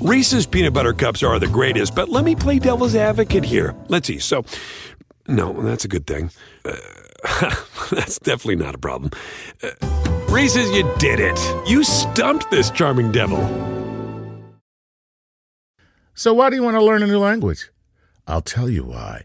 Reese's peanut butter cups are the greatest, but let me play devil's advocate here. Let's see. So, no, that's a good thing. Uh, that's definitely not a problem. Uh, Reese's, you did it. You stumped this charming devil. So, why do you want to learn a new language? I'll tell you why.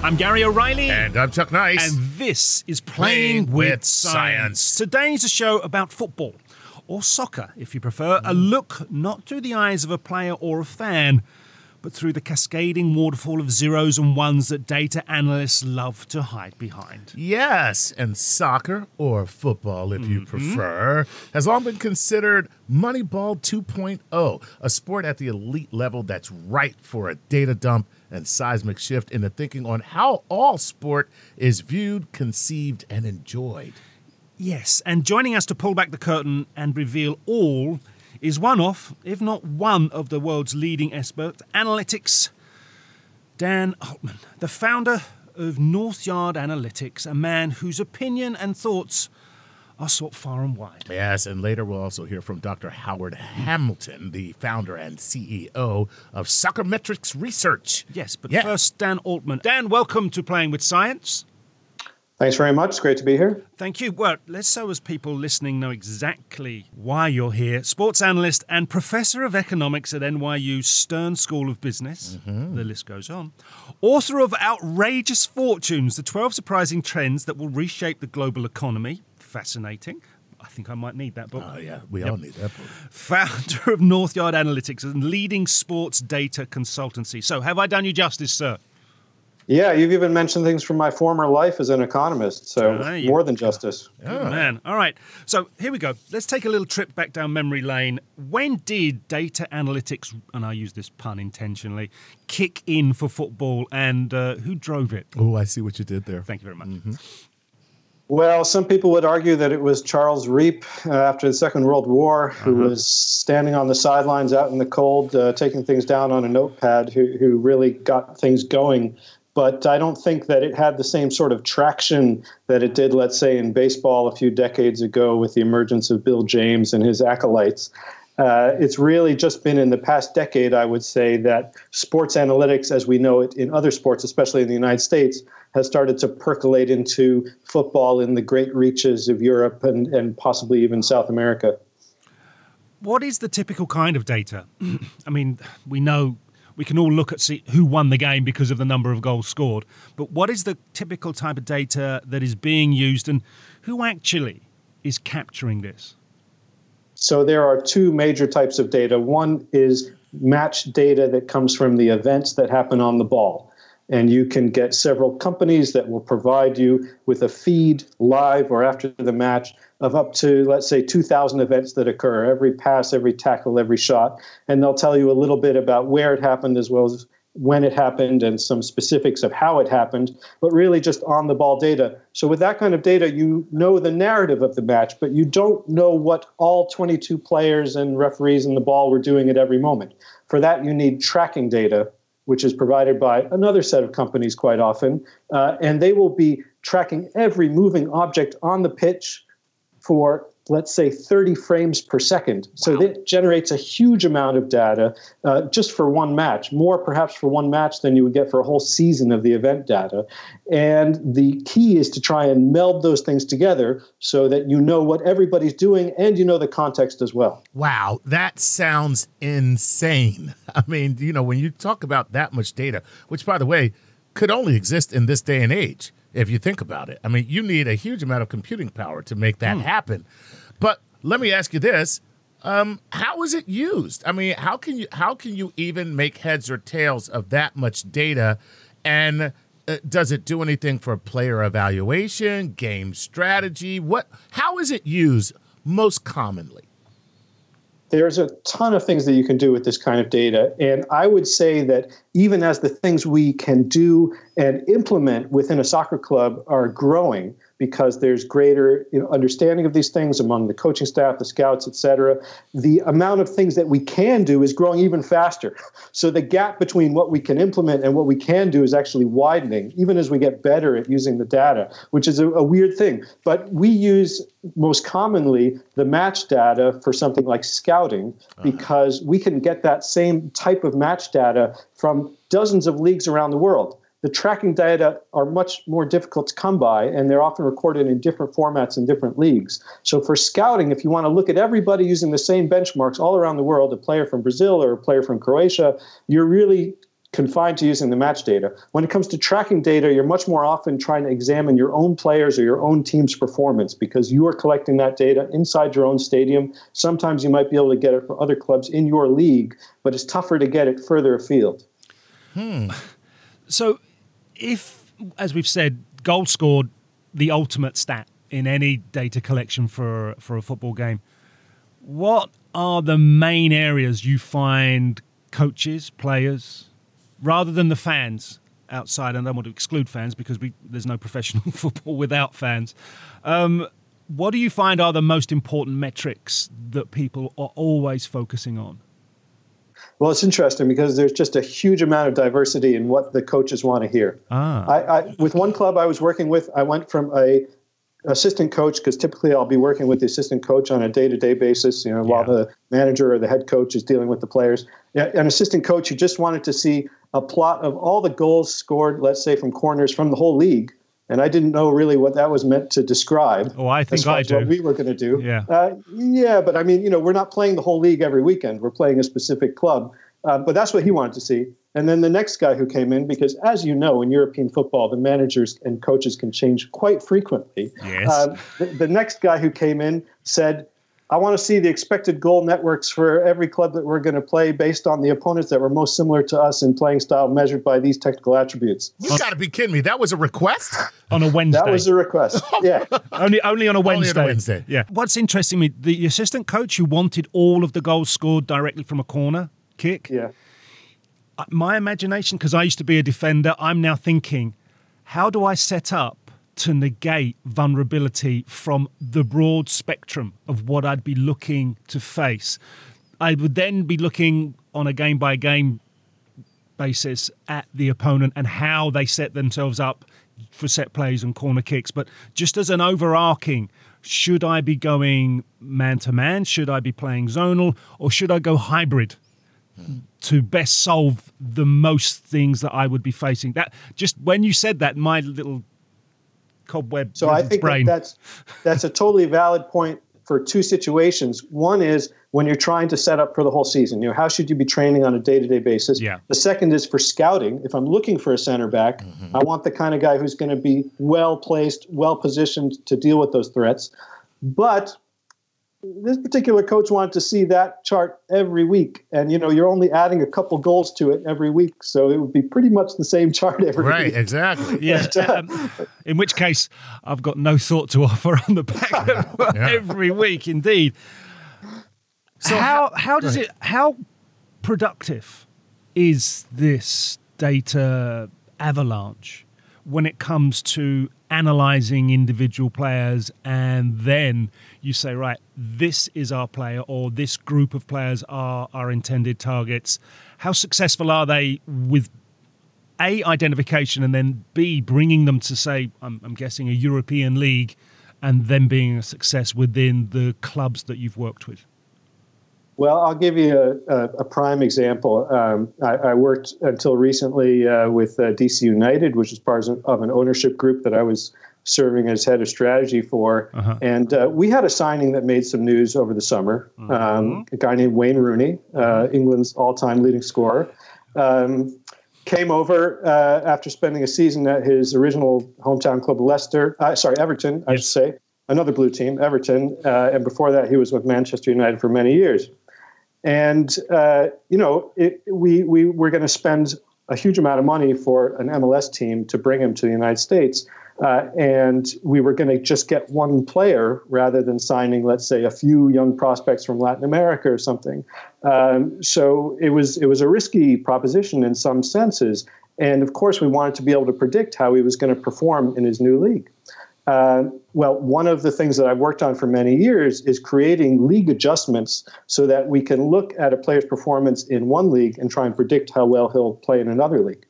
I'm Gary O'Reilly. And I'm Chuck Nice. And this is Playing, Playing with, with science. Science. Today's a show about football, or soccer, if you prefer. A look not through the eyes of a player or a fan, but through the cascading waterfall of zeros and ones that data analysts love to hide behind. Yes, and soccer, or football if you mm-hmm. prefer, has long been considered Moneyball 2.0, a sport at the elite level that's right for a data dump and seismic shift in the thinking on how all sport is viewed, conceived, and enjoyed. Yes, and joining us to pull back the curtain and reveal all is one of, if not one of the world's leading expert analytics, Dan Altman, the founder of North Yard Analytics, a man whose opinion and thoughts are sought far and wide. Yes, and later we'll also hear from Dr. Howard Hamilton, the founder and CEO of Soccermetrics Research. Yes, but Yeah. first, Dan Altman. Dan, welcome to Playing with Science. Thanks very much. It's great to be here. Thank you. Well, let's so as people listening know exactly why you're here. Sports analyst and professor of economics at NYU Stern School of Business. Mm-hmm. The list goes on. Author of Outrageous Fortunes, the 12 surprising trends that will reshape the global economy. Fascinating. I think I might need that book. Oh, yeah, we all need that book. Founder of North Yard Analytics and leading sports data consultancy. So, have I done you justice, sir? Yeah, you've even mentioned things from my former life as an economist, so Ah, more than justice. Good man. All right. So here we go. Let's take a little trip back down memory lane. When did data analytics, and I use this pun intentionally, kick in for football and uh, who drove it? Oh, I see what you did there. Thank you very much. Well, some people would argue that it was Charles Reep uh, after the Second World War, who was standing on the sidelines out in the cold, uh, taking things down on a notepad, who, who really got things going. But I don't think that it had the same sort of traction that it did, let's say, in baseball a few decades ago with the emergence of Bill James and his acolytes. Uh, it's really just been in the past decade, I would say, that sports analytics, as we know it in other sports, especially in the United States, has started to percolate into football in the great reaches of Europe and, and possibly even South America. What is the typical kind of data? I mean, we know we can all look at see who won the game because of the number of goals scored, but what is the typical type of data that is being used and who actually is capturing this? So there are two major types of data. One is match data that comes from the events that happen on the ball. And you can get several companies that will provide you with a feed live or after the match of up to, let's say, 2,000 events that occur every pass, every tackle, every shot. And they'll tell you a little bit about where it happened as well as when it happened and some specifics of how it happened, but really just on the ball data. So, with that kind of data, you know the narrative of the match, but you don't know what all 22 players and referees in the ball were doing at every moment. For that, you need tracking data, which is provided by another set of companies quite often, uh, and they will be tracking every moving object on the pitch for let's say 30 frames per second. So wow. that generates a huge amount of data uh, just for one match, more perhaps for one match than you would get for a whole season of the event data. And the key is to try and meld those things together so that you know what everybody's doing and you know the context as well. Wow, that sounds insane. I mean, you know, when you talk about that much data, which by the way, could only exist in this day and age if you think about it. I mean, you need a huge amount of computing power to make that hmm. happen. But let me ask you this. Um, how is it used? I mean, how can you how can you even make heads or tails of that much data? And uh, does it do anything for player evaluation, game strategy? What how is it used most commonly? There's a ton of things that you can do with this kind of data. And I would say that even as the things we can do and implement within a soccer club are growing, because there's greater you know, understanding of these things among the coaching staff, the scouts, et cetera. The amount of things that we can do is growing even faster. So the gap between what we can implement and what we can do is actually widening, even as we get better at using the data, which is a, a weird thing. But we use most commonly the match data for something like scouting uh-huh. because we can get that same type of match data from dozens of leagues around the world the tracking data are much more difficult to come by, and they're often recorded in different formats in different leagues. So, for scouting, if you want to look at everybody using the same benchmarks all around the world, a player from Brazil or a player from Croatia, you're really confined to using the match data. When it comes to tracking data, you're much more often trying to examine your own players or your own team's performance because you are collecting that data inside your own stadium. Sometimes you might be able to get it for other clubs in your league, but it's tougher to get it further afield. Hmm. So if, as we've said, goal scored, the ultimate stat in any data collection for for a football game, what are the main areas you find coaches, players, rather than the fans outside? And I don't want to exclude fans because we, there's no professional football without fans. Um, what do you find are the most important metrics that people are always focusing on? Well, it's interesting because there's just a huge amount of diversity in what the coaches want to hear. Ah. I, I, with one club I was working with, I went from a assistant coach because typically I'll be working with the assistant coach on a day-to-day basis. You know, yeah. while the manager or the head coach is dealing with the players. An assistant coach who just wanted to see a plot of all the goals scored, let's say from corners from the whole league, and I didn't know really what that was meant to describe. Oh, I think I do. What we were going to do. Yeah. Uh, yeah, but I mean, you know, we're not playing the whole league every weekend. We're playing a specific club. Uh, but that's what he wanted to see. And then the next guy who came in, because as you know, in European football, the managers and coaches can change quite frequently. Yes. Uh, the, the next guy who came in said, I want to see the expected goal networks for every club that we're going to play based on the opponents that were most similar to us in playing style measured by these technical attributes. You got to be kidding me. That was a request? on a Wednesday. That was a request. Yeah. only only on a Wednesday. Only on a Wednesday. Yeah. What's interesting me, the assistant coach who wanted all of the goals scored directly from a corner kick. Yeah. My imagination, because I used to be a defender, I'm now thinking, how do I set up to negate vulnerability from the broad spectrum of what I'd be looking to face. I would then be looking on a game by game basis at the opponent and how they set themselves up for set plays and corner kicks. But just as an overarching, should I be going man to man? Should I be playing zonal? Or should I go hybrid? to best solve the most things that I would be facing. That just when you said that, my little cobweb. So I think that that's that's a totally valid point for two situations. One is when you're trying to set up for the whole season. You know, how should you be training on a day-to-day basis? Yeah. The second is for scouting. If I'm looking for a center back, mm-hmm. I want the kind of guy who's going to be well placed, well positioned to deal with those threats. But this particular coach wanted to see that chart every week. And you know you're only adding a couple goals to it every week. So it would be pretty much the same chart every right, week. right exactly. Yeah. Um, in which case i've got no thought to offer on the back yeah. every week indeed. So how how does it how productive is this data avalanche when it comes to analyzing individual players and then you say right this is our player or this group of players are our intended targets how successful are they with a identification and then b bringing them to say i'm, I'm guessing a european league and then being a success within the clubs that you've worked with? Well, I'll give you a, a, a prime example. Um, I, I, worked until recently uh, with uh, DC United, which is part of an ownership group that I was serving as head of strategy for. Uh-huh. And uh, we had a signing that made some news over the summer. Mm-hmm. Um, a guy named Wayne Rooney, uh, mm-hmm. England's all time leading scorer. Um, came over uh, after spending a season at his original hometown club, Leicester. Uh, sorry, Everton, I should say, another blue team, Everton. Uh, and before that, he was with Manchester United for many years. And uh, you know, it, we we were going to spend a huge amount of money for an MLS team to bring him to the United States. Uh, and we were going to just get one player rather than signing, let's say, a few young prospects from Latin America or something. Um, so it was it was a risky proposition in some senses, and of course we wanted to be able to predict how he was going to perform in his new league. Uh, well, one of the things that I've worked on for many years is creating league adjustments so that we can look at a player's performance in one league and try and predict how well he'll play in another league.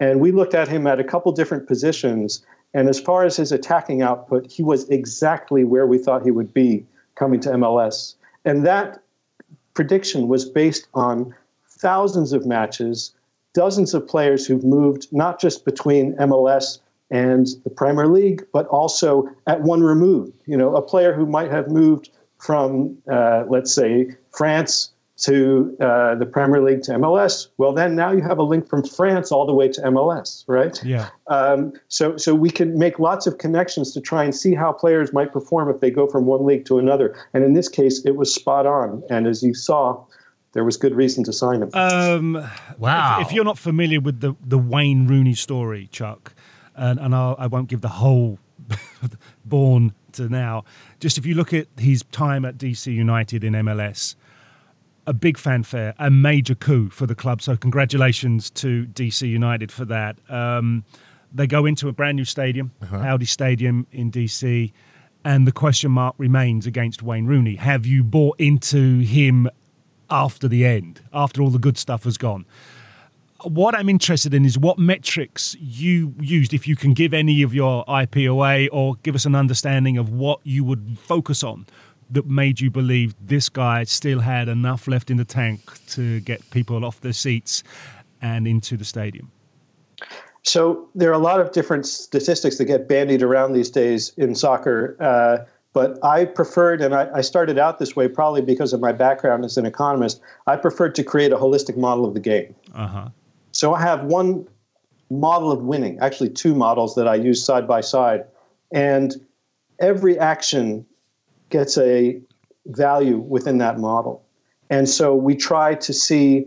And we looked at him at a couple different positions. And as far as his attacking output, he was exactly where we thought he would be coming to MLS. And that prediction was based on thousands of matches, dozens of players who've moved not just between MLS and the Premier League, but also at one remove. You know, a player who might have moved from, uh, let's say, France to uh, the Premier League to MLS. Well, then now you have a link from France all the way to MLS, right? Yeah. Um, so, so we can make lots of connections to try and see how players might perform if they go from one league to another. And in this case, it was spot on. And as you saw, there was good reason to sign him. Um, wow. If, if, you're not familiar with the, the Wayne Rooney story, Chuck, and, and I'll, I will not give the whole born to now. Just if you look at his time at DC United in MLS, a big fanfare, a major coup for the club. So congratulations to DC United for that. Um, they go into a brand new stadium, uh-huh. Audi Stadium in DC, and the question mark remains against Wayne Rooney. Have you bought into him after the end, after all the good stuff has gone? What I'm interested in is what metrics you used, if you can give any of your IP away or give us an understanding of what you would focus on that made you believe this guy still had enough left in the tank to get people off their seats and into the stadium. So there are a lot of different statistics that get bandied around these days in soccer. Uh, but I preferred, and I, I, started out this way probably because of my background as an economist, I preferred to create a holistic model of the game. Uh-huh. So I have one model of winning, actually two models that I use side by side, and every action gets a value within that model. And so we try to see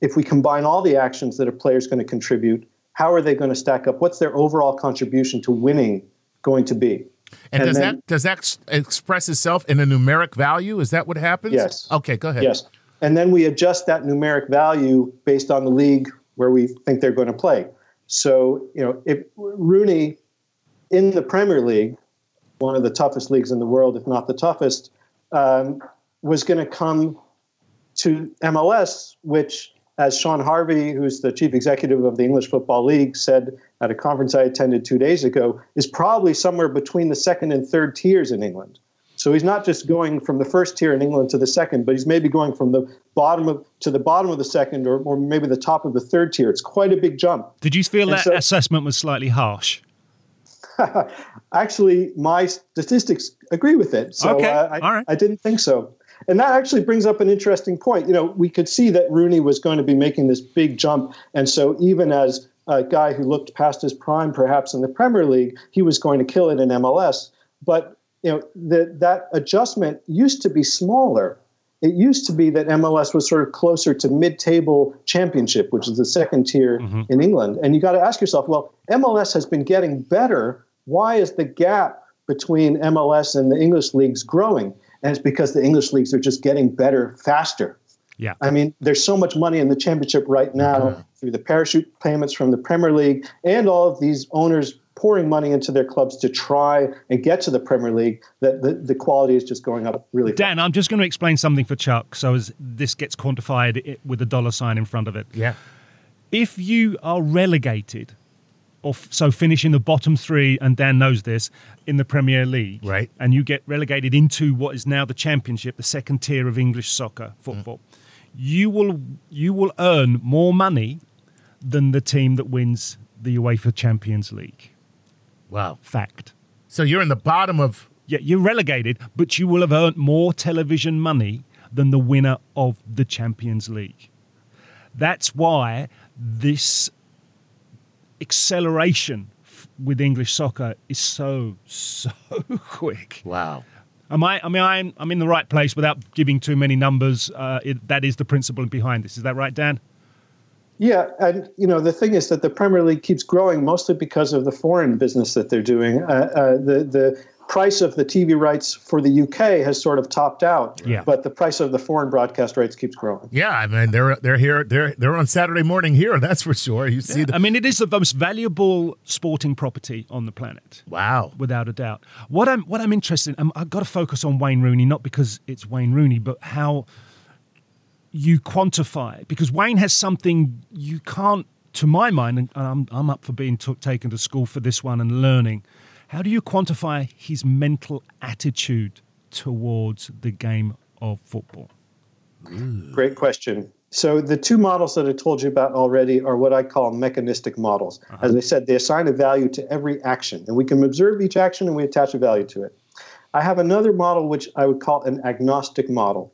if we combine all the actions that a player is going to contribute, how are they going to stack up? What's their overall contribution to winning going to be? And, and does then, that does that express itself in a numeric value? Is that what happens? Yes. Okay, go ahead. Yes. And then we adjust that numeric value based on the league where we think they're going to play. So, you know, if Rooney in the Premier League, one of the toughest leagues in the world, if not the toughest, um, was going to come to MLS, which, as Shaun Harvey, who's the chief executive of the English Football League, said at a conference I attended two days ago, is probably somewhere between the second and third tiers in England. So he's not just going from the first tier in England to the second, but he's maybe going from the bottom of to the bottom of the second, or, or maybe the top of the third tier. It's quite a big jump. Did you feel and that so, assessment was slightly harsh? actually, my statistics agree with it. So okay. uh, I, All right. I didn't think so. And that actually brings up an interesting point. You know, we could see that Rooney was going to be making this big jump. And so even as a guy who looked past his prime, perhaps in the Premier League, he was going to kill it in MLS. But you know, that that adjustment used to be smaller. It used to be that MLS was sort of closer to mid-table championship, which is the second tier mm-hmm. in England. And you got to ask yourself, well, MLS has been getting better. Why is the gap between MLS and the English leagues growing? And it's because the English leagues are just getting better faster. Yeah. I mean, there's so much money in the championship right now mm-hmm. through the parachute payments from the Premier League and all of these owners pouring money into their clubs to try and get to the Premier League, that the, the quality is just going up really fast. Dan, I'm just going to explain something for Chuck so as this gets quantified with a dollar sign in front of it. Yeah. If you are relegated or f- so finish in the bottom three, and Dan knows this in the Premier League, Right. And you get relegated into what is now the Championship, the second tier of English soccer football. You will you will earn more money than the team that wins the UEFA Champions League. Wow. Fact. So you're in the bottom of. Yeah, you're relegated, but you will have earned more television money than the winner of the Champions League. That's why this acceleration with English soccer is so so quick. Wow. Am I? I mean, I'm I'm in the right place without giving too many numbers. Uh, it, that is the principle behind this. Is that right, Dan? Yeah, and you know the thing is that the Premier League keeps growing mostly because of the foreign business that they're doing. Uh, uh, the the price of the TV rights for the UK has sort of topped out, Yeah. but the price of the foreign broadcast rights keeps growing. Yeah, I mean they're they're here they're they're on Saturday morning here. That's for sure. You see the I mean, it is the most valuable sporting property on the planet. wow. without a doubt. What I'm what I'm interested in, um, I've got to focus on Wayne Rooney, not because it's Wayne Rooney, but how you quantify. it Because Wayne has something you can't, to my mind, and I'm I'm up for being took taken to school for this one and learning. How do you quantify his mental attitude towards the game of football? Great question. So the two models that I told you about already are what I call mechanistic models. Uh-huh. As I said, they assign a value to every action, and we can observe each action and we attach a value to it. I have another model which I would call an agnostic model,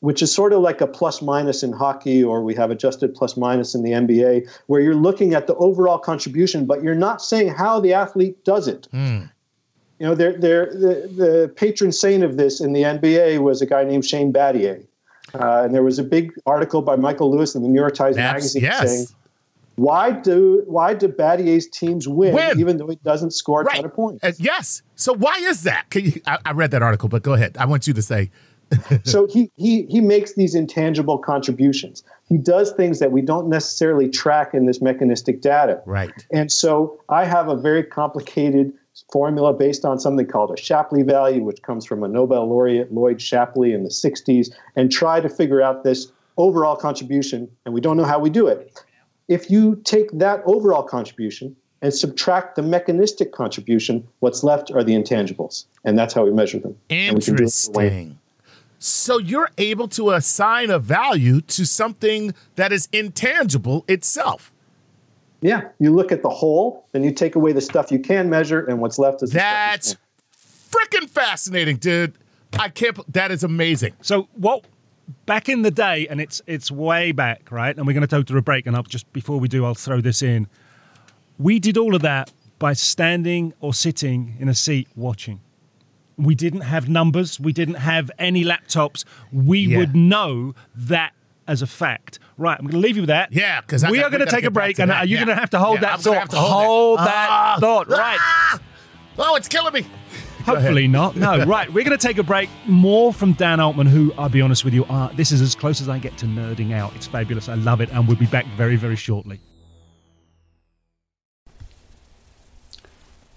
which is sort of like a plus minus in hockey, or we have adjusted plus minus in the NBA, where you're looking at the overall contribution, but you're not saying how the athlete does it. You know, they're, they're, the, the patron saint of this in the NBA was a guy named Shane Battier. Uh, and there was a big article by Michael Lewis in the New York Times That's Magazine saying, why do why do Battier's teams win, Win. even though he doesn't score a Right. ton of points? Uh, yes. So why is that? Can you, I, I read that article, but go ahead. I want you to say. So he, he he makes these intangible contributions. He does things that we don't necessarily track in this mechanistic data. Right. And so I have a very complicated formula based on something called a Shapley value, which comes from a Nobel laureate, Lloyd Shapley, in the 60s, and try to figure out this overall contribution. And we don't know how we do it. If you take that overall contribution and subtract the mechanistic contribution, what's left are the intangibles. And that's how we measure them. And we can do it. Interesting. So you're able to assign a value to something that is intangible itself. Yeah, you look at the whole, then you take away the stuff you can measure, and what's left is the That's freaking fascinating, dude. I can't. That is amazing. So what? Back in the day, and it's it's way back, right? And we're going to go through a break, and I'll just before we do, I'll throw this in. We did all of that by standing or sitting in a seat watching. We didn't have numbers. We didn't have any laptops. We Yeah. would know that as a fact. Right, I'm going to leave you with that. Yeah, 'cause I we got- are going to take a break, and that. are you Yeah. going to have to hold Yeah, that thought? hold hold that Ah, thought. Right. ah. Oh, it's killing me. Hopefully not. No, right. We're going to take a break. More from Dan Altman, who, I'll be honest with you, uh, this is as close as I get to nerding out. It's fabulous. I love it. And we'll be back very, very shortly.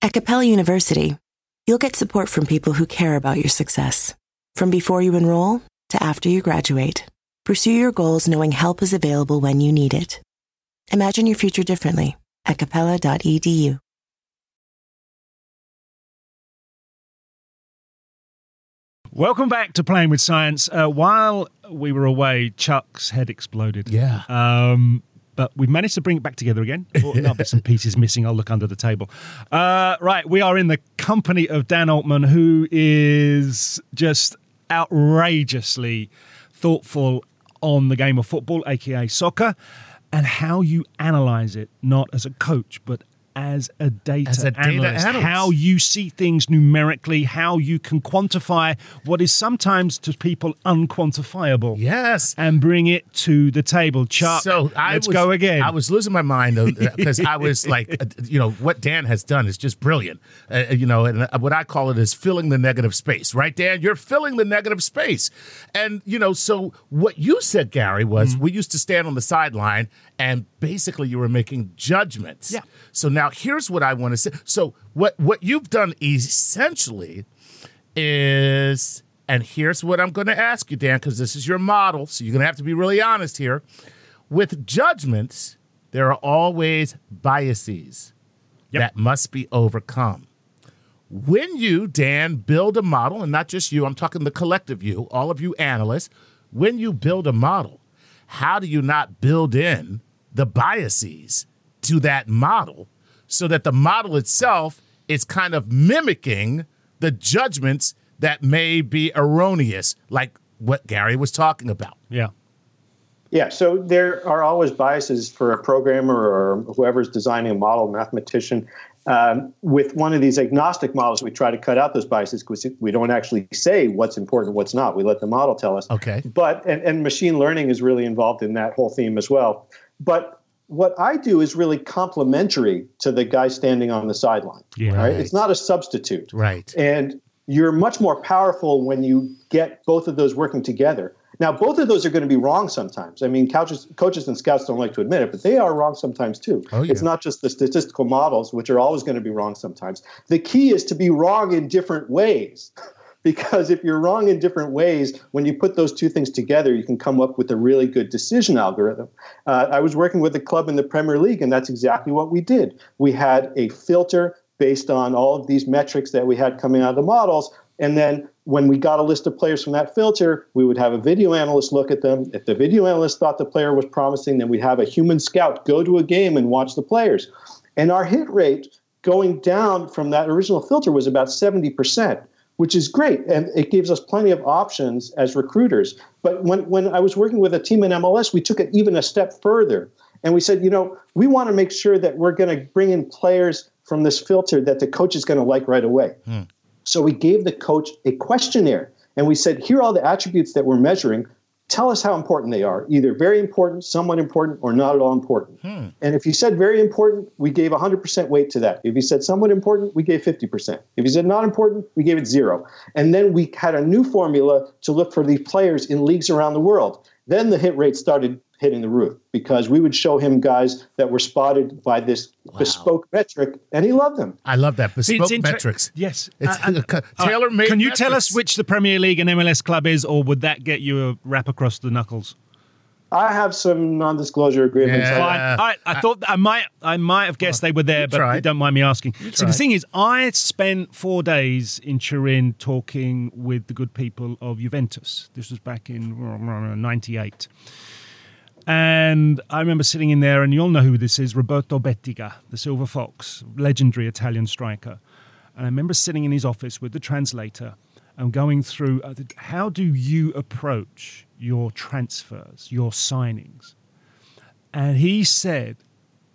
At Capella University, you'll get support from people who care about your success. From before you enroll to after you graduate, pursue your goals knowing help is available when you need it. Imagine your future differently at capella.edu. Welcome back to Playing with Science. Uh, while we were away, Chuck's head exploded. Yeah. Um, but we've managed to bring it back together again. Oh, no, there's some pieces missing. I'll look under the table. Uh, right, we are in the company of Dan Altman, who is just outrageously thoughtful on the game of football, aka soccer, and how you analyze it, not as a coach, but as a data, As a data analyst, analyst. how you see things numerically, how you can quantify what is sometimes to people unquantifiable. Yes. And bring it to the table. Chuck, So I let's was, go again. I was losing my mind because I was like, uh, you know, what Dan has done is just brilliant. Uh, you know, and uh, what I call it is filling the negative space, right, Dan? You're filling the negative space, and you know, so what you said, Gary, was Mm-hmm. we used to stand on the sideline and basically you were making judgments. Yeah. So now here's what I want to say. So what what you've done essentially is, and here's what I'm going to ask you, Dan, because this is your model, so you're going to have to be really honest here. With judgments, there are always biases Yep. that must be overcome. When you, Dan, build a model, and not just you, I'm talking the collective you, all of you analysts, when you build a model, how do you not build in the biases to that model so that the model itself is kind of mimicking the judgments that may be erroneous, like what Gary was talking about? yeah. Yeah, so there are always biases for a programmer or whoever's designing a model, mathematician. Um, with one of these agnostic models, we try to cut out those biases because we don't actually say what's important, what's not. We let the model tell us. Okay. But and, and machine learning is really involved in that whole theme as well. But what I do is really complementary to the guy standing on the sideline. Yeah. Right? It's not a substitute. Right. And you're much more powerful when you get both of those working together. Now, both of those are going to be wrong sometimes. I mean, coaches, coaches and scouts don't like to admit it, but they are wrong sometimes too. Oh, yeah. It's not just the statistical models, which are always going to be wrong sometimes. The key is to be wrong in different ways. Because if you're wrong in different ways, when you put those two things together, you can come up with a really good decision algorithm. Uh, I was working with a club in the Premier League, and that's exactly what we did. We had a filter based on all of these metrics that we had coming out of the models. And then when we got a list of players from that filter, we would have a video analyst look at them. If the video analyst thought the player was promising, then we'd have a human scout go to a game and watch the players. And our hit rate going down from that original filter was about 70%, which is great. And it gives us plenty of options as recruiters. But when, when I was working with a team in MLS, we took it even a step further. And we said, you know, we want to make sure that we're going to bring in players from this filter that the coach is going to like right away. Hmm. So we gave the coach a questionnaire and we said, here are all the attributes that we're measuring. Tell us how important they are, either very important, somewhat important, or not at all important. Hmm. And if you said very important, we gave 100% weight to that. If you said somewhat important, we gave 50%. If you said not important, we gave it zero. And then we had a new formula to look for these players in leagues around the world. Then the hit rate started hitting the roof because we would show him guys that were spotted by this bespoke metric, and he loved them. I love that See, bespoke inter- metrics. Yes. It's Uh, uh, tailor made. Can you tell us which the Premier League and MLS club is, or would that get you a rap across the knuckles? I have some non-disclosure agreements. Yeah. Fine. All right. I thought I might I might have guessed they were there, but tried. you don't mind me asking. See, tried. the thing is, I spent four days in Turin talking with the good people of Juventus. This was back in '98. And I remember sitting in there, and you'll know who this is Roberto Bettega, the Silver Fox, legendary Italian striker. And I remember sitting in his office with the translator and going through uh, how do you approach your transfers, your signings? And he said,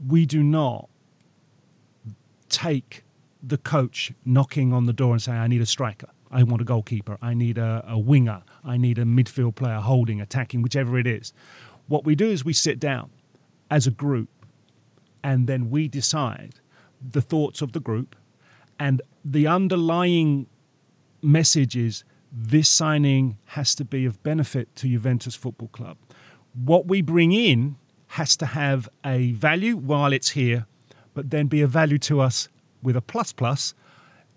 We do not take the coach knocking on the door and saying, I need a striker. I want a goalkeeper. I need a, a winger. I need a midfield player holding, attacking, whichever it is. What we do is we sit down as a group and then we decide the thoughts of the group and the underlying message is this signing has to be of benefit to Juventus Football Club. What we bring in has to have a value while it's here, but then be a value to us with a plus plus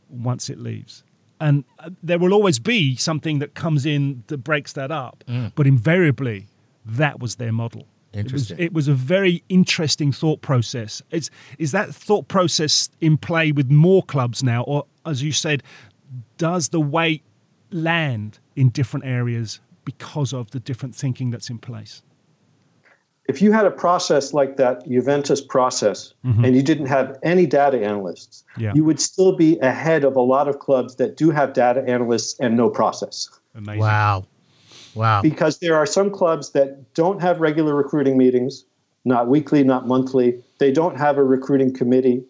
once it leaves. And uh, there will always be something that comes in that breaks that up, Mm. but invariably, that was their model. Interesting. It was, it was a very interesting thought process. It's, is that thought process in play with more clubs now, or as you said, does the weight land in different areas because of the different thinking that's in place? if you had a process like that Juventus process mm-hmm. and you didn't have any data analysts, Yeah. you would still be ahead of a lot of clubs that do have data analysts and no process. Amazing. Wow. Wow. Because there are some clubs that don't have regular recruiting meetings, not weekly, not monthly. They don't have a recruiting committee.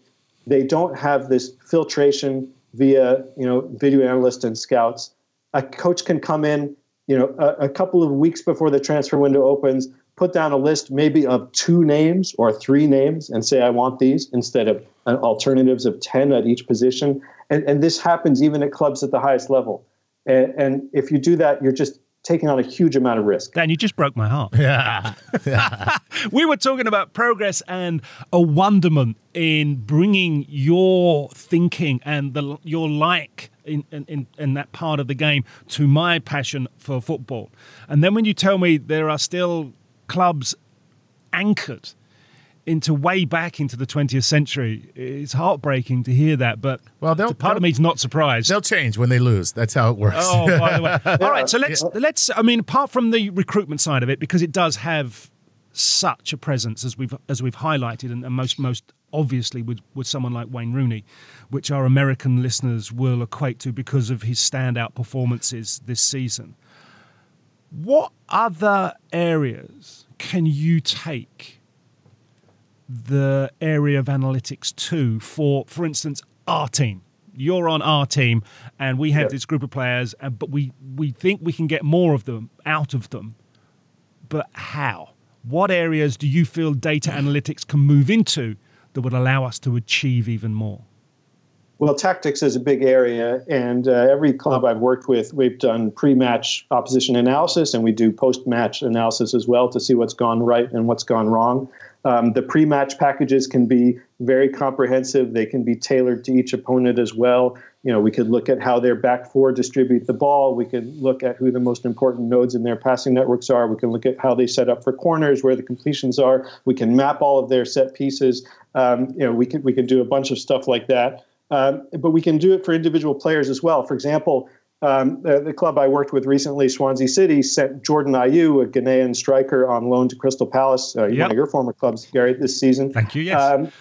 They don't have this filtration via, you know, video analysts and scouts. A coach can come in, you know, a, a couple of weeks before the transfer window opens, put down a list maybe of two names or three names and say, I want these instead of alternatives of 10 at each position. And, and this happens even at clubs at the highest level. And, and if you do that, you're just taking on a huge amount of risk. Dan, you just broke my heart. Yeah. we were talking about progress and a wonderment in bringing your thinking and the, your like in, in, in that part of the game to my passion for football. And then when you tell me there are still clubs anchored into way back into the 20th century, it's heartbreaking to hear that. But Well, they'll- part of me's not surprised. They'll change when they lose. That's how it works. Oh, by the way. All right, so let's let's. I mean, apart from the recruitment side of it, because it does have such a presence as we've as we've highlighted, and, and most most obviously with with someone like Wayne Rooney, which our American listeners will equate to because of his standout performances this season. What other areas can you take the area of analytics to for, for instance, our team? You're on our team, and we have Yeah. this group of players, and, but we, we think we can get more of them out of them. But how? What areas do you feel data analytics can move into that would allow us to achieve even more? Well, tactics is a big area, and uh, every club I've worked with, we've done pre-match opposition analysis, and we do post-match analysis as well to see what's gone right and what's gone wrong. Um, the pre-match packages can be very comprehensive; they can be tailored to each opponent as well. You know, we could look at how their back four distribute the ball. We could look at who the most important nodes in their passing networks are. We can look at how they set up for corners, where the completions are. We can map all of their set pieces. Um, you know, we can we can do a bunch of stuff like that. Um, but we can do it for individual players as well. For example, um, the, the club I worked with recently, Swansea City, sent Jordan Ayew, a Ghanaian striker, on loan to Crystal Palace, uh, Yep. one of your former clubs, Gary, this season. Thank you, yes. Um,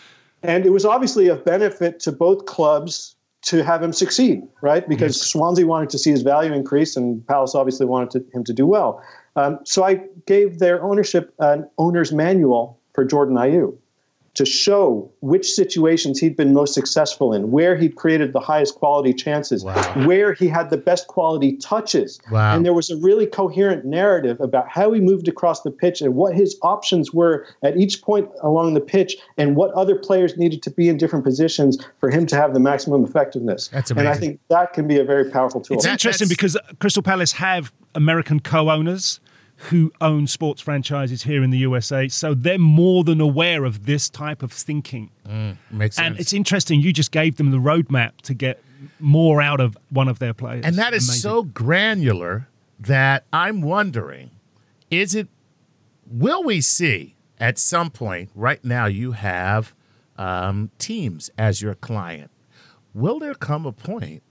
and it was obviously of benefit to both clubs to have him succeed, right? Because Swansea wanted to see his value increase, and Palace obviously wanted to, him to do well. Um, so I gave their ownership an owner's manual for Jordan Ayew to show which situations he'd been most successful in, where he'd created the highest quality chances, where he had the best quality touches. Wow. And there was a really coherent narrative about how he moved across the pitch and what his options were at each point along the pitch and what other players needed to be in different positions for him to have the maximum effectiveness. That's amazing. And I think that can be a very powerful tool. It's interesting that's- because Crystal Palace have American co-owners who own sports franchises here in the USA, so they're more than aware of this type of thinking. Makes sense. And it's interesting. You just gave them the roadmap to get more out of one of their players, And that is Amazing. so granular that I'm wondering is it, will we see at some point, right now you have um, teams as your client. Will there come a point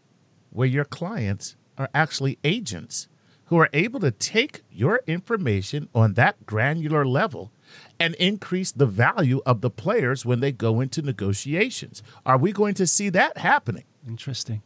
where your clients are actually agents who are able to take your information on that granular level and increase the value of the players when they go into negotiations? Are we going to see that happening? interesting.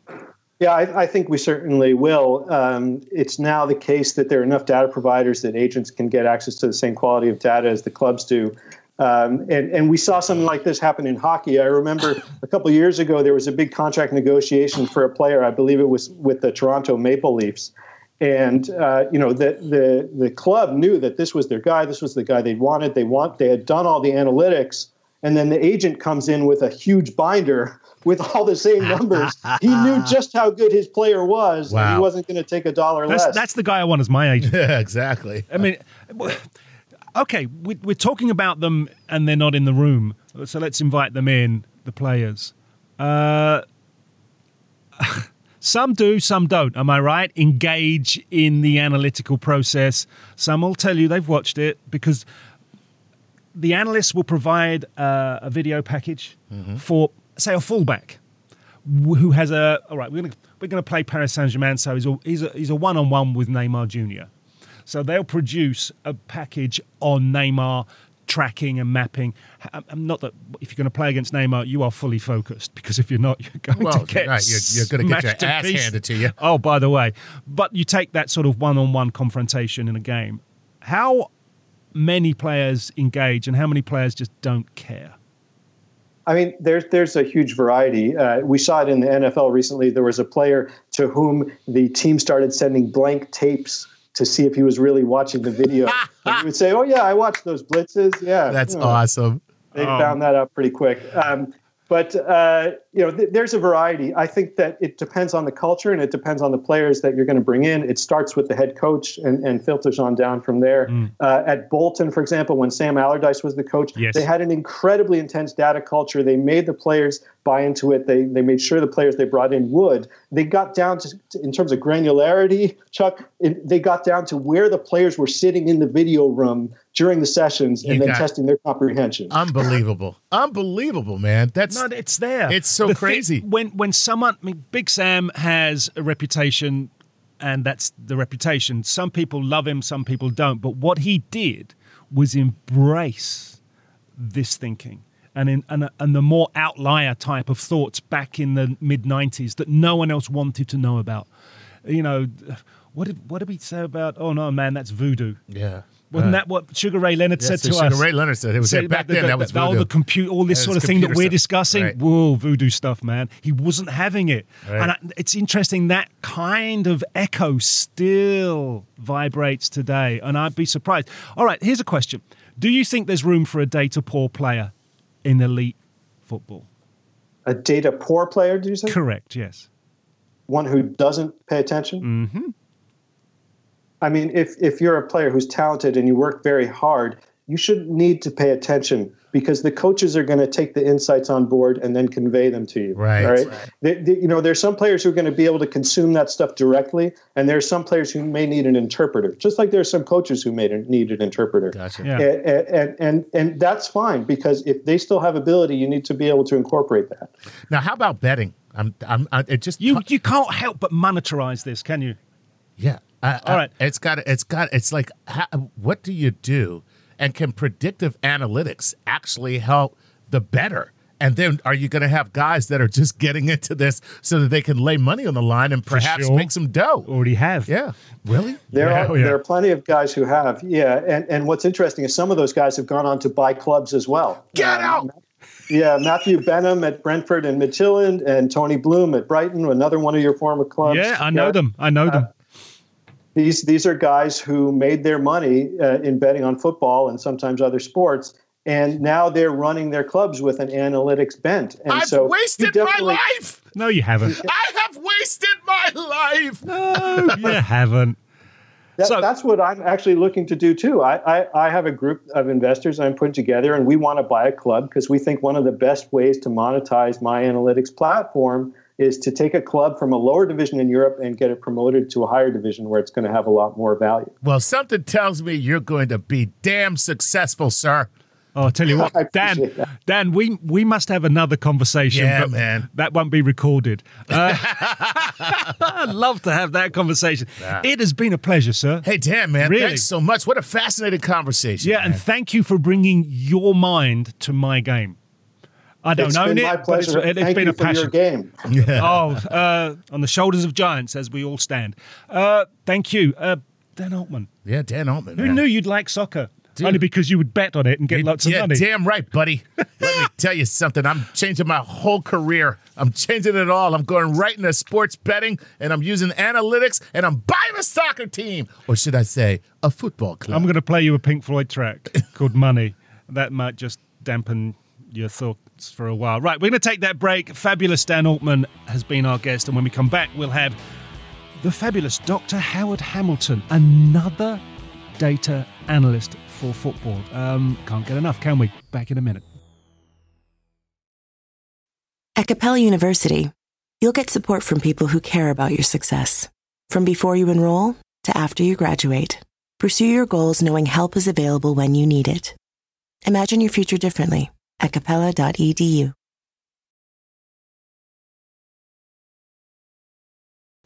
Yeah, I, I think we certainly will. Um, it's now the case that there are enough data providers that agents can get access to the same quality of data as the clubs do. Um, and, and we saw something like this happen in hockey. I remember a couple years ago, there was a big contract negotiation for a player. I believe it was with the Toronto Maple Leafs. And, uh, you know, the, the, the club knew that this was their guy. This was the guy they wanted. They want, they had done all the analytics. And then the agent comes in with a huge binder with all the same numbers. he knew just how good his player was. Wow. And he wasn't going to take a dollar That's less. that's the guy I want as my agent. Yeah, exactly. I mean, okay, we, we're talking about them and they're not in the room. So let's invite them in, the players. Uh, some do, some don't. Am I right? Engage in the analytical process. Some will tell you they've watched it because the analysts will provide uh, a video package for, say, a fullback wh- who has a. All right, we're gonna we're gonna play Paris Saint Germain. So he's a he's a he's a one on one with Neymar Jr. So they'll produce a package on Neymar tracking and mapping. Um, um, Not that if you're going to play against Neymar, you are fully focused because if you're not, you're going Well, to get right, you're- you're gonna get your ass pieces. handed to you. Oh, by the way, but you take that sort of one-on-one confrontation in a game. How many players engage and how many players just don't care? I mean, there's there's a huge variety. Uh, we saw it in the NFL recently. There was a player to whom the team started sending blank tapes to see if he was really watching the video. and he would say, "Oh yeah, I watched those blitzes. Yeah, That's you know, awesome. They found that out pretty quick. Um, but uh, you know, th- there's a variety. I think that it depends on the culture and it depends on the players that you're going to bring in. It starts with the head coach and, and filters on down from there. Uh, at Bolton, for example, when Sam Allardyce was the coach, Yes. they had an incredibly intense data culture. They made the players buy into it. They they made sure the players they brought in would. They got down to, to- in terms of granularity, Chuck. It, they got down to where the players were sitting in the video room during the sessions and You then testing their comprehension. Unbelievable. Unbelievable, man. That's No, it's there. It's so The thi- crazy. when when someone, I mean, Big Sam has a reputation, and that's the reputation. Some people love him, some people don't. But what he did was embrace this thinking. And, in, and, and the more outlier type of thoughts back in the mid 90s that no one else wanted to know about. You know, what did, what did we say about, oh no, man, that's voodoo? yeah. Wasn't Uh, that what Sugar Ray Leonard yes, said to that's what us? Ray Leonard said. It was Said back the- then. the- that was the- all the compute, all this Yeah, sort of thing that we're stuff. discussing. Right. Whoa, voodoo stuff, man. He wasn't having it, Right. and I, it's interesting that kind of echo still vibrates today, and I'd be surprised. All right, here's a question: Do you think there's room for a data poor player in elite football? a data poor player, do you say? Correct. Yes. One who doesn't pay attention? Mm-hmm. I mean, if, if you're a player who's talented and you work very hard, you shouldn't need to pay attention because the coaches are going to take the insights on board and then convey them to you. Right. All right. They- they- you know, there's some players who are going to be able to consume that stuff directly, and there's some players who may need an interpreter, just like there's some coaches who may need an interpreter. Gotcha. Yeah. And, and, and, and that's fine because if they still have ability, you need to be able to incorporate that. Now, how about betting? I'm, I'm, I, it just You you can't help but monetize this, can you? Yeah. I, All I- right. It's got. It's got. It's like, how, what do you do? And can predictive analytics actually help the better? And then, are you going to have guys that are just getting into this so that they can lay money on the line and perhaps sure. make some dough? Already have. Yeah. Really? There Yeah, are yeah. there are plenty of guys who have, yeah. And and what's interesting is some of those guys have gone on to buy clubs as well. Get Um, out! Yeah, Matthew Benham at Brentford and Midtjylland, and Tony Bloom at Brighton, another one of your former clubs. Yeah, I know Yeah. them. I know them. These these are guys who made their money uh, in betting on football and sometimes other sports, and now they're running their clubs with an analytics bent. And I've so wasted my life. No, you haven't. I have wasted my life. no, you haven't. That, So- that's what I'm actually looking to do too. I, I, I have a group of investors I'm putting together, and we want to buy a club because we think one of the best ways to monetize my analytics platform is to take a club from a lower division in Europe and get it promoted to a higher division where it's going to have a lot more value. Well, something tells me you're going to be damn successful, sir. Oh, I'll tell you what, Dan. Dan, we we must have another conversation. Yeah, but man. That won't be recorded. Uh, I'd love to have that conversation. It has been a pleasure, sir. Hey, Dan, man, Really? thanks so much. What a fascinating conversation. yeah, and thank you for bringing your mind to my game. I don't It's own been it, my but it's, pleasure. it, has Thank been you a for your passion. game. oh, uh, on the shoulders of giants, as we all stand. Uh, thank you, uh, Dan Altman. yeah, Dan Altman. Who man. knew you'd like soccer? Only because you would bet on it and get lots of yeah, money. damn right, buddy. Let me tell you something. I'm changing my whole career. I'm changing it all. I'm going right into sports betting, and I'm using analytics, and I'm buying a soccer team, or should I say, a football club. I'm going to play you a Pink Floyd track called Money. That might just dampen your thoughts for a while. Right, we're going to take that break. Fabulous Dan Altman has been our guest, and when we come back, we'll have the fabulous Dr. Howard Hamilton, another data analyst for football. Um, can't get enough, can we? Back in a minute. At Capella University, you'll get support from people who care about your success. From before you enroll to after you graduate, pursue your goals knowing help is available when you need it. Imagine your future differently at capella.edu.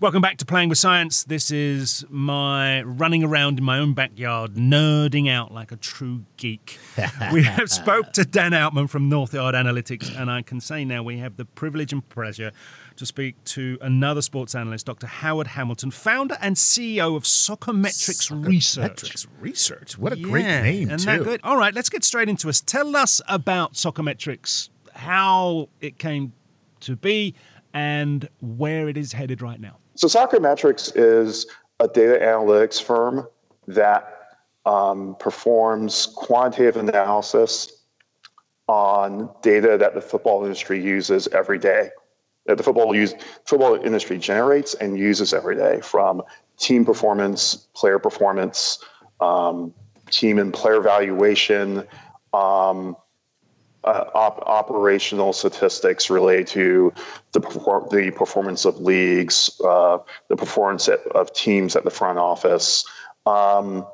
Welcome back to Playing with Science. This is my running around in my own backyard, nerding out like a true geek. we have spoke to Dan Altman from North Yard Analytics, and I can say now we have the privilege and pleasure to speak to another sports analyst, Dr. Howard Hamilton, founder and CEO of Soccermetrics Research. Metrics research. What a great name, isn't too. that good? All right, let's get straight into it. Tell us about Soccermetrics, how it came to be, and where it is headed right now. So Soccermetrics is a data analytics firm that um, performs quantitative analysis on data that the football industry uses every day. That the football use football industry generates and uses every day, from team performance, player performance, um, team and player valuation, um, uh, op- operational statistics related to the, the performance of leagues, uh, the performance at, of teams at the front office. Um,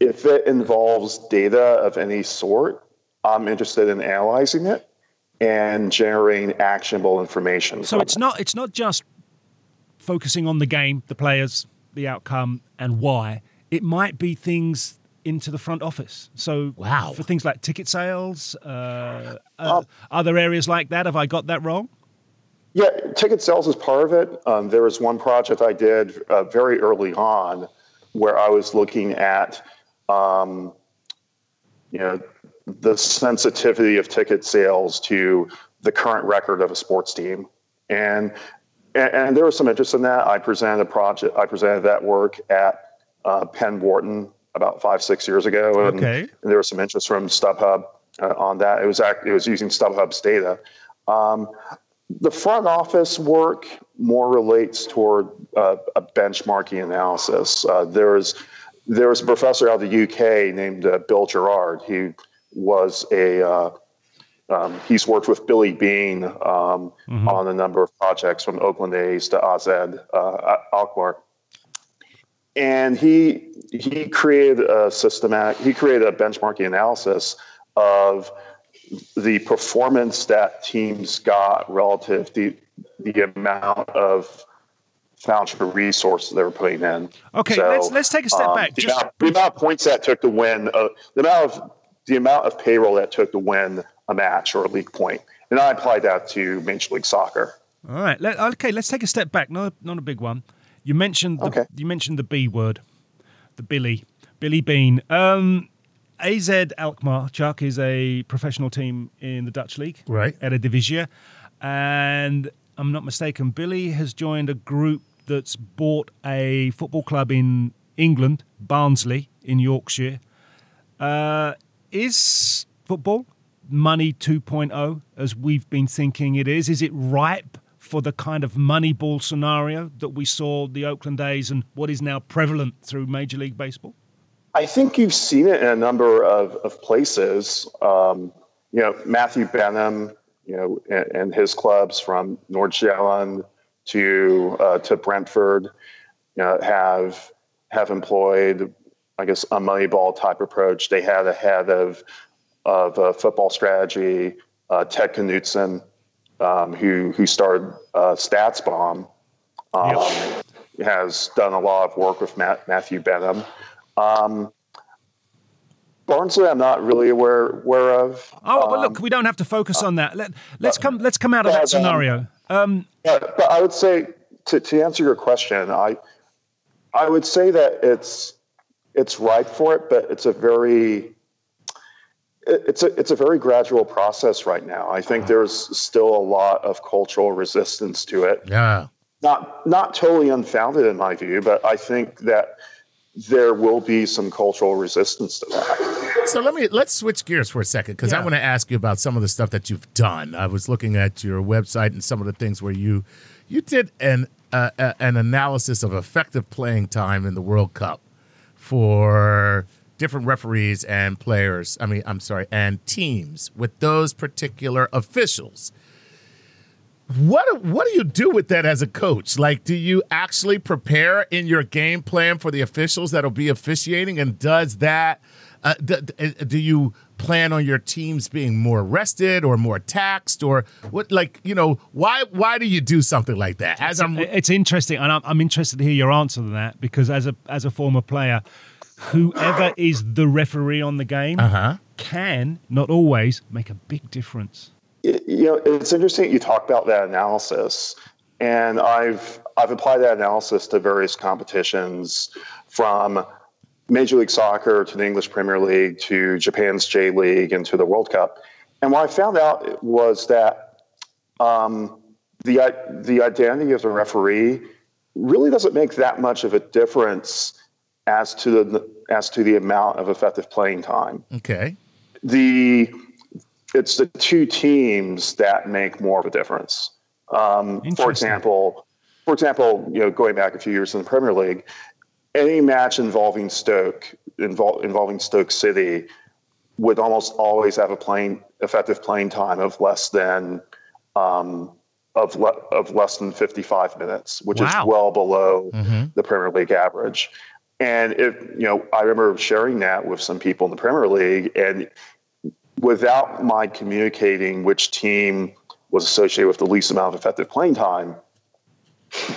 if it involves data of any sort, I'm interested in analyzing it and generating actionable information. So it's not it's not just focusing on the game, the players, the outcome, and why. It might be things into the front office. So Wow. for things like ticket sales, uh, uh, other areas like that. Have I got that wrong? Yeah, ticket sales is part of it. Um, there was one project I did uh, very early on where I was looking at, um, you know, the sensitivity of ticket sales to the current record of a sports team, and and, and there was some interest in that. I presented a project. I presented that work at uh, Penn Wharton about five six years ago, and, Okay. and there was some interest from StubHub uh, on that. It was act, it was using StubHub's data. Um, the front office work more relates toward uh, a benchmarking analysis. Uh, there's there was a professor out of the UK named uh, Bill Gerard. He was a uh, um, he's worked with Billy Beane um, on a number of projects from Oakland A's to AZ uh, Alkmaar. And he he created a systematic he created a benchmarking analysis of the performance that teams got relative to the amount of financial resources they were putting in. Okay, let's- let's take a step um, back. The, Just- amount, the amount of points that took to win, uh, the amount of the amount of payroll that took to win a match or a league point. point, and I applied that to Major League Soccer. All right. Let, okay, let's take a step back. Not a, not a big one. You mentioned the, Okay. you mentioned the B word, the Billy, Billy Beane. Um, AZ Alkmaar, Chuck, is a professional team in the Dutch league, Right. Eredivisie, and I'm not mistaken. Billy has joined a group that's bought a football club in England, Barnsley in Yorkshire. Uh, is football money 2.0 as we've been thinking it is? Is it ripe for the kind of Moneyball scenario that we saw the Oakland A's and what is now prevalent through Major League Baseball? I think you've seen it in a number of, of places. Um, you know, Matthew Benham, you know, and, and his clubs from Nordsjælland to uh, to Brentford, you know, have have employed, I guess, a Moneyball type approach. They had a head of of uh, football strategy, uh, Ted Knutson, um, who who started uh, StatsBomb, um, has done a lot of work with Matt, Matthew Benham. Um, Barnsley, I'm not really aware aware of. Oh, but Um, look, we don't have to focus on that. Let, let's come. Let's come out of that um, scenario. Um, But, but I would say to, to answer your question, I I would say that it's it's right for it, but it's a very it's a it's a very gradual process right now. I think there's still a lot of cultural resistance to it. Yeah. Not not totally unfounded in my view, but I think that there will be some cultural resistance to that. So let me let's switch gears for a second because I want to ask you about some of the stuff that you've done. I was looking at your website and some of the things where you you did an uh, uh, an analysis of effective playing time in the World Cup for different referees and players. I mean, I'm sorry, and teams with those particular officials. What what do you do with that as a coach? Like, do you actually prepare in your game plan for the officials that'll be officiating, and does that? Uh, d- d- do you plan on your teams being more rested or more taxed, or what? Like, you know, why why do you do something like that? As I'm, It's interesting, and I'm, I'm interested to hear your answer to that because as a as a former player, whoever is the referee on the game uh-huh. can not always make a big difference. Y- you know, it's interesting you talk about that analysis, and I've I've applied that analysis to various competitions, from Major League Soccer to the English Premier League to Japan's J League and to the World Cup. And what I found out was that um, the the identity of the referee really doesn't make that much of a difference as to the as to the amount of effective playing time okay, the it's the two teams that make more of a difference. Um, for example, for example, you know, going back a few years in the Premier League, any match involving Stoke, invol- involving Stoke City, would almost always have a playing effective playing time of less than um, of le- of less than 55 minutes, which Wow. is well below the Premier League average. And if you know, I remember sharing that with some people in the Premier League, and without my communicating which team was associated with the least amount of effective playing time,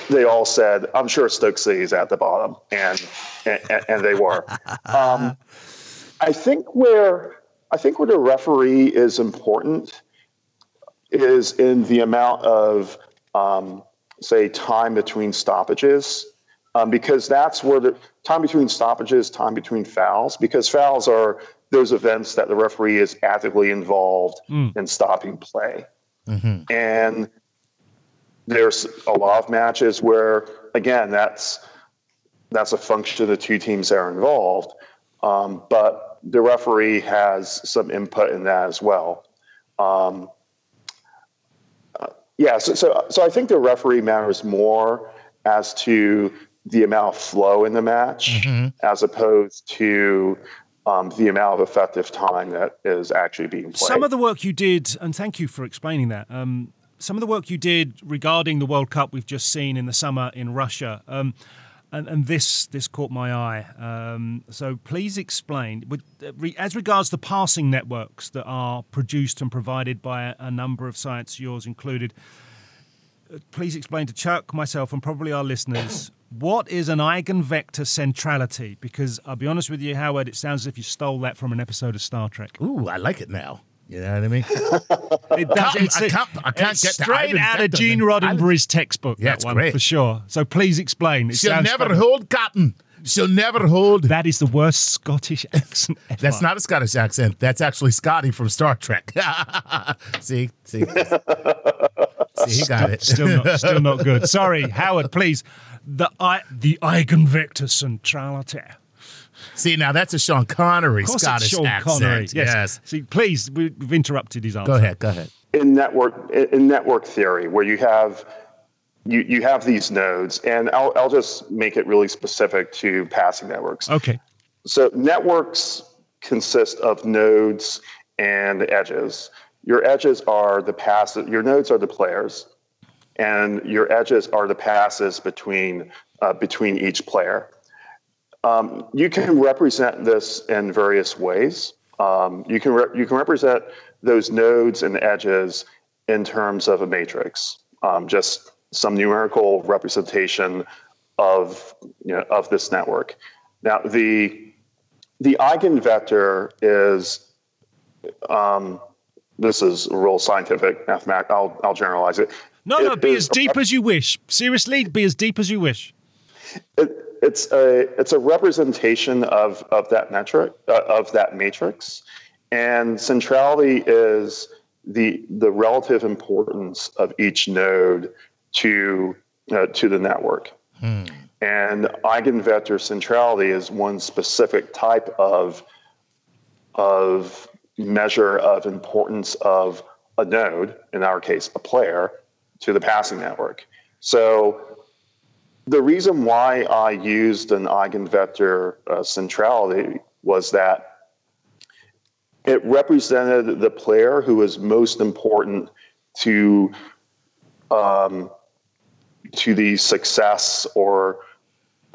they all said, "I'm sure Stoke City is at the bottom," and and, and they were. Um, I think where I think where the referee is important is in the amount of um, say time between stoppages, um, because that's where the time between stoppages, time between fouls, because fouls are those events that the referee is actively involved in stopping play, and there's a lot of matches where again that's that's a function of the two teams that are involved. Um, but the referee has some input in that as well. Um, uh, yeah so, so so i think the referee matters more as to the amount of flow in the match as opposed to um, the amount of effective time that is actually being played. Some of the work you did, and thank you for explaining that. Um, some of the work you did regarding the World Cup we've just seen in the summer in Russia, um, and, and this this caught my eye. Um, so please explain, uh, as regards the passing networks that are produced and provided by a, a number of sites, yours included. uh, Please explain to Chuck, myself, and probably our listeners what is an eigenvector centrality? Because I'll be honest with you, Howard, it sounds as if you stole that from an episode of Star Trek. ooh, I like it now. You know what I mean? It does. It's, I can't- I can't it's get straight out of Gene Roddenberry's textbook. Yeah, that one great. for sure. So please explain. It She'll never funny. hold cotton. She'll never hold. That is the worst Scottish accent ever. That's not a Scottish accent. That's actually Scotty from Star Trek. see, see, see, he got it. still not still not good. Sorry, Howard. Please, the I, the eigenvector centrality. See, now that's a Sean Connery Of Scottish it's Sean accent. Connery. Yes. yes. See, please, we- we've interrupted his answer. Go ahead. Go ahead. in network in network theory where you have you, you have these nodes and I'll, I'll just make it really specific to passing networks Okay. so networks consist of nodes and edges your edges are the passes your nodes are the players and your edges are the passes between uh, between each player um, you can represent this in various ways. Um, you can re- you can represent those nodes and edges in terms of a matrix, um, just some numerical representation of you know, of this network. Now the the eigenvector is um, this is a real scientific mathematics. I'll I'll generalize it. No, no, be as deep as you wish. Seriously, be as deep as you wish. it, it's a it's a representation of of that metric uh, of that matrix, and centrality is the the relative importance of each node to uh, to the network. Hmm. And eigenvector centrality is one specific type of of measure of importance of a node, in our case, a player, to the passing network. So the reason why I used an eigenvector uh, centrality was that it represented the player who was most important to um, to the success or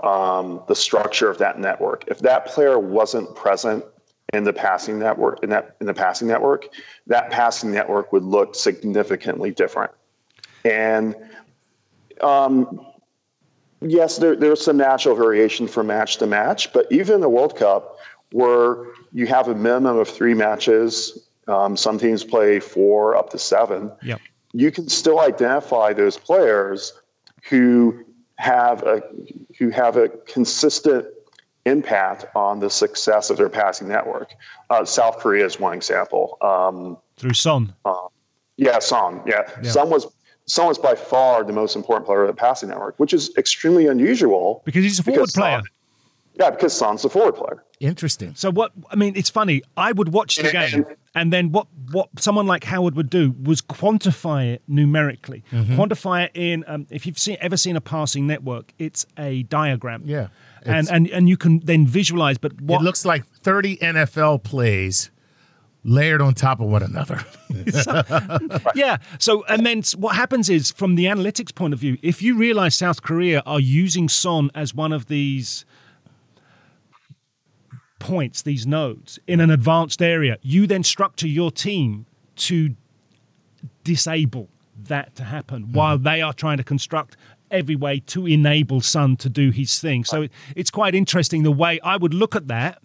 um, the structure of that network. If that player wasn't present in the passing network in that in the passing network, that passing network would look significantly different. And um, yes, there, there's some natural variation from match to match, but even the World Cup, where you have a minimum of three matches, um, some teams play four up to seven. Yep. You can still identify those players who have a who have a consistent impact on the success of their passing network. Uh, South Korea is one example. Um, Through Son. Uh, yeah, Son. Yeah. yeah, Son was Son was by far the most important player of the passing network, which is extremely unusual because he's a forward player. Son, yeah, because Son's a forward player. Interesting. So what? I mean, it's funny. I would watch the game, and then what? What someone like Howard would do was quantify it numerically. Mm-hmm. Quantify it in. Um, if you've seen ever seen a passing network, it's a diagram. Yeah. And, and and you can then visualize. But what it looks like thirty NFL plays layered on top of one another. yeah. So, and then what happens is, from the analytics point of view, if you realize South Korea are using Son as one of these points, these nodes, in an advanced area, you then structure your team to disable that to happen mm-hmm. while they are trying to construct every way to enable Son to do his thing. So it, it's quite interesting the way I would look at that,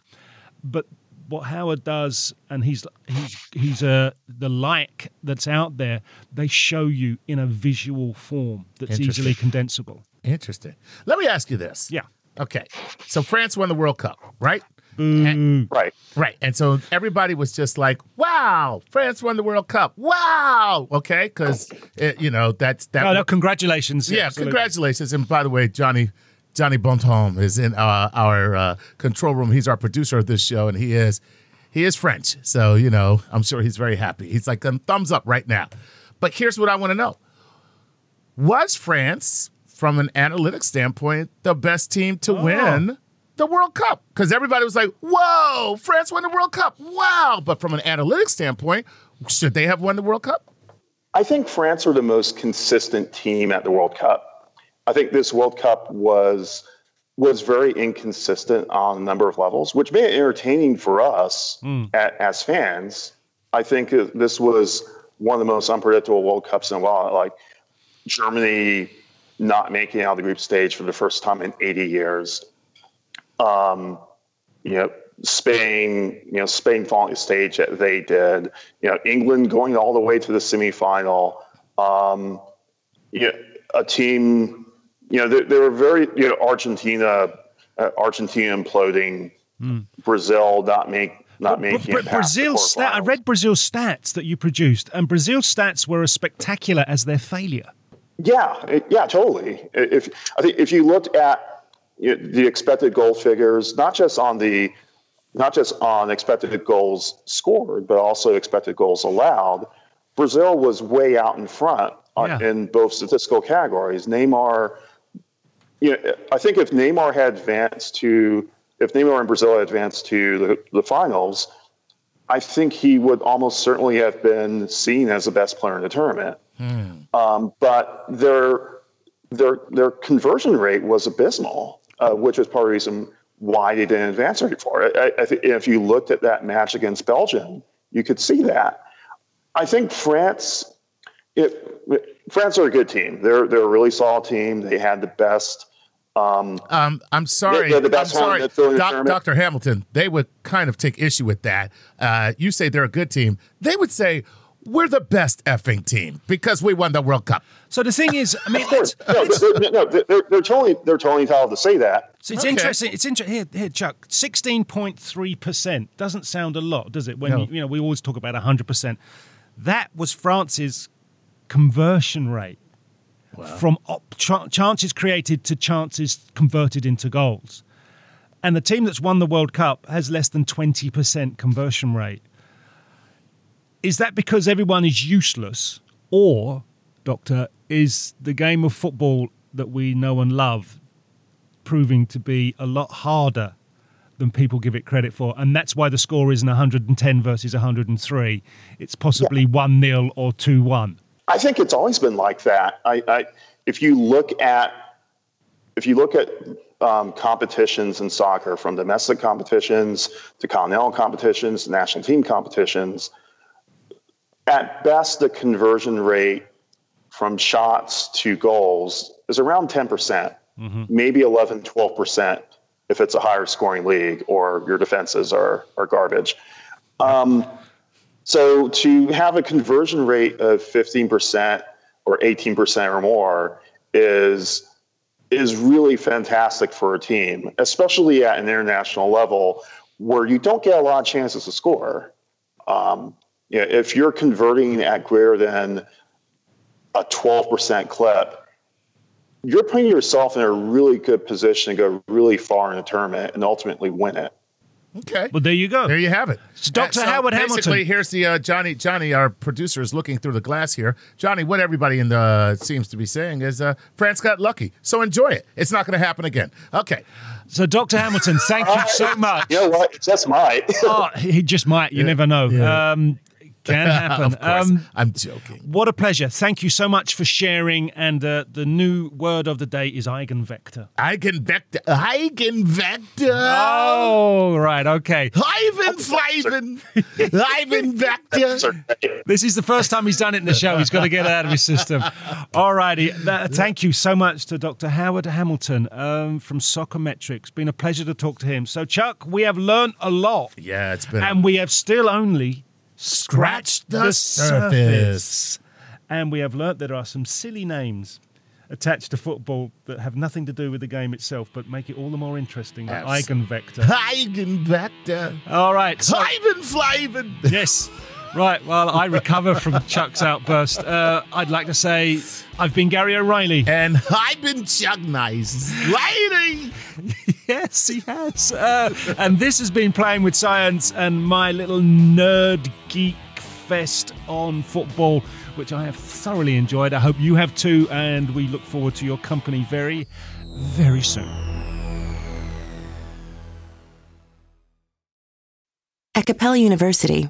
but what Howard does, and he's he's he's uh, the like that's out there. They show you in a visual form that's easily condensable. Interesting. Let me ask you this. Yeah. Okay. So France won the World Cup, right? And, right. Right. And so everybody was just like, wow, France won the World Cup. Wow. Okay. Because, you know, that's that. Oh, no, congratulations. Yeah, Absolutely. congratulations. And by the way, Johnny Johnny Bontemps is in uh, our uh, control room. He's our producer of this show, and he is he is French. So, you know, I'm sure he's very happy. He's like, thumbs up right now. But here's what I want to know Was France, from an analytics standpoint, the best team to oh. win? the World Cup because everybody was like, whoa, France won the World Cup. Wow. But from an analytics standpoint, should they have won the World Cup? I think France were the most consistent team at the World Cup. I think this World Cup was was very inconsistent on a number of levels, which made it entertaining for us mm. at, as fans. I think this was one of the most unpredictable World Cups in a while. Like Germany not making out of the group stage for the first time in 80 years um, you know, Spain, you know, Spain falling the stage that they did, you know, England going all the way to the semifinal. Um, you know, a team, you know, they, they were very, you know, Argentina, uh, Argentina imploding, mm. Brazil not make not making Bra- Brazil stat. I read Brazil's stats that you produced, and Brazil's stats were as spectacular as their failure. Yeah, yeah, totally. If I think if you looked at the expected goal figures, not just on the not just on expected goals scored, but also expected goals allowed. Brazil was way out in front yeah. in both statistical categories. Neymar, you know, I think if Neymar had advanced to, if Neymar and Brazil had advanced to the, the finals, I think he would almost certainly have been seen as the best player in the tournament. Hmm. Um, but their their their conversion rate was abysmal uh, which was part of the reason why they didn't advance very far. I, I think if you looked at that match against Belgium, you could see that. I think France, it, France are a good team. They're they're a really solid team. They had the best. Um, um, I'm sorry. They're the best I'm sorry, Doc, Dr. Hamilton. They would kind of take issue with that. Uh, you say they're a good team. They would say we're the best effing team because we won the World Cup. So the thing is, I mean, no, they're, no, they're, they're, totally they're totally entitled to say that. So it's Okay. interesting. It's interesting here, here, Chuck. Sixteen point three percent doesn't sound a lot, does it? When No. you, you know we always talk about hundred percent. That was France's conversion rate from op- ch- chances created to chances converted into goals. And the team that's won the World Cup has less than twenty percent conversion rate. Is that because everyone is useless, or, Doctor, is the game of football that we know and love proving to be a lot harder than people give it credit for. And that's why the score isn't 110 versus 103. It's possibly 1 0 or 2 1. I think it's always been like that. I, I if you look at if you look at um, competitions in soccer, from domestic competitions to continental competitions to national team competitions, at best the conversion rate from shots to goals is around 10%, percent maybe 11, 12% if it's a higher scoring league or your defenses are, are garbage. Um, so to have a conversion rate of 15% or 18% or more is is really fantastic for a team, especially at an international level where you don't get a lot of chances to score. Um, you know, if you're converting at greater than a 12% clip, you're putting yourself in a really good position to go really far in a tournament and ultimately win it. Okay. Well, there you go. There you have it. So Dr. Howard basically, Hamilton. here's the uh, Johnny. Johnny, our producer, is looking through the glass here. Johnny, what everybody in the seems to be saying is uh, France got lucky, so enjoy it. It's not going to happen again. Okay. So, Dr. Hamilton, thank you so much. You know what? It just might. Oh, he just might. You never know. yeah. Um, can happen. of course, Um, I'm joking. what a pleasure. Thank you so much for sharing. And uh, the new word of the day is eigenvector. Eigenvector. Eigenvector. Oh, right. Okay. Ivan Flavin. Eigenvector. This is the first time he's done it in the show. He's got to get it out of his system. All righty. That- Thank you so much to Dr. Howard Hamilton um, from Soccermetrics. Been a pleasure to talk to him. So, Chuck, we have learned a lot. Yeah, it's been. And we have still only scratched the the, surface. surface. And we have learnt there are some silly names attached to football that have nothing to do with the game itself, but make it all the more interesting. Abs- eigenvector. Eigenvector. All right. So, Flavin. yes. Right. Well, I recover from Chuck's outburst. Uh, I'd like to say I've been Gary O'Reilly. And I've been Chuck Nice. Lady. Yes, he has. Uh, and this has been Playing with Science and my little nerd geek fest on football, which I have thoroughly enjoyed. I hope you have too, and we look forward to your company very, very soon. At Capella University,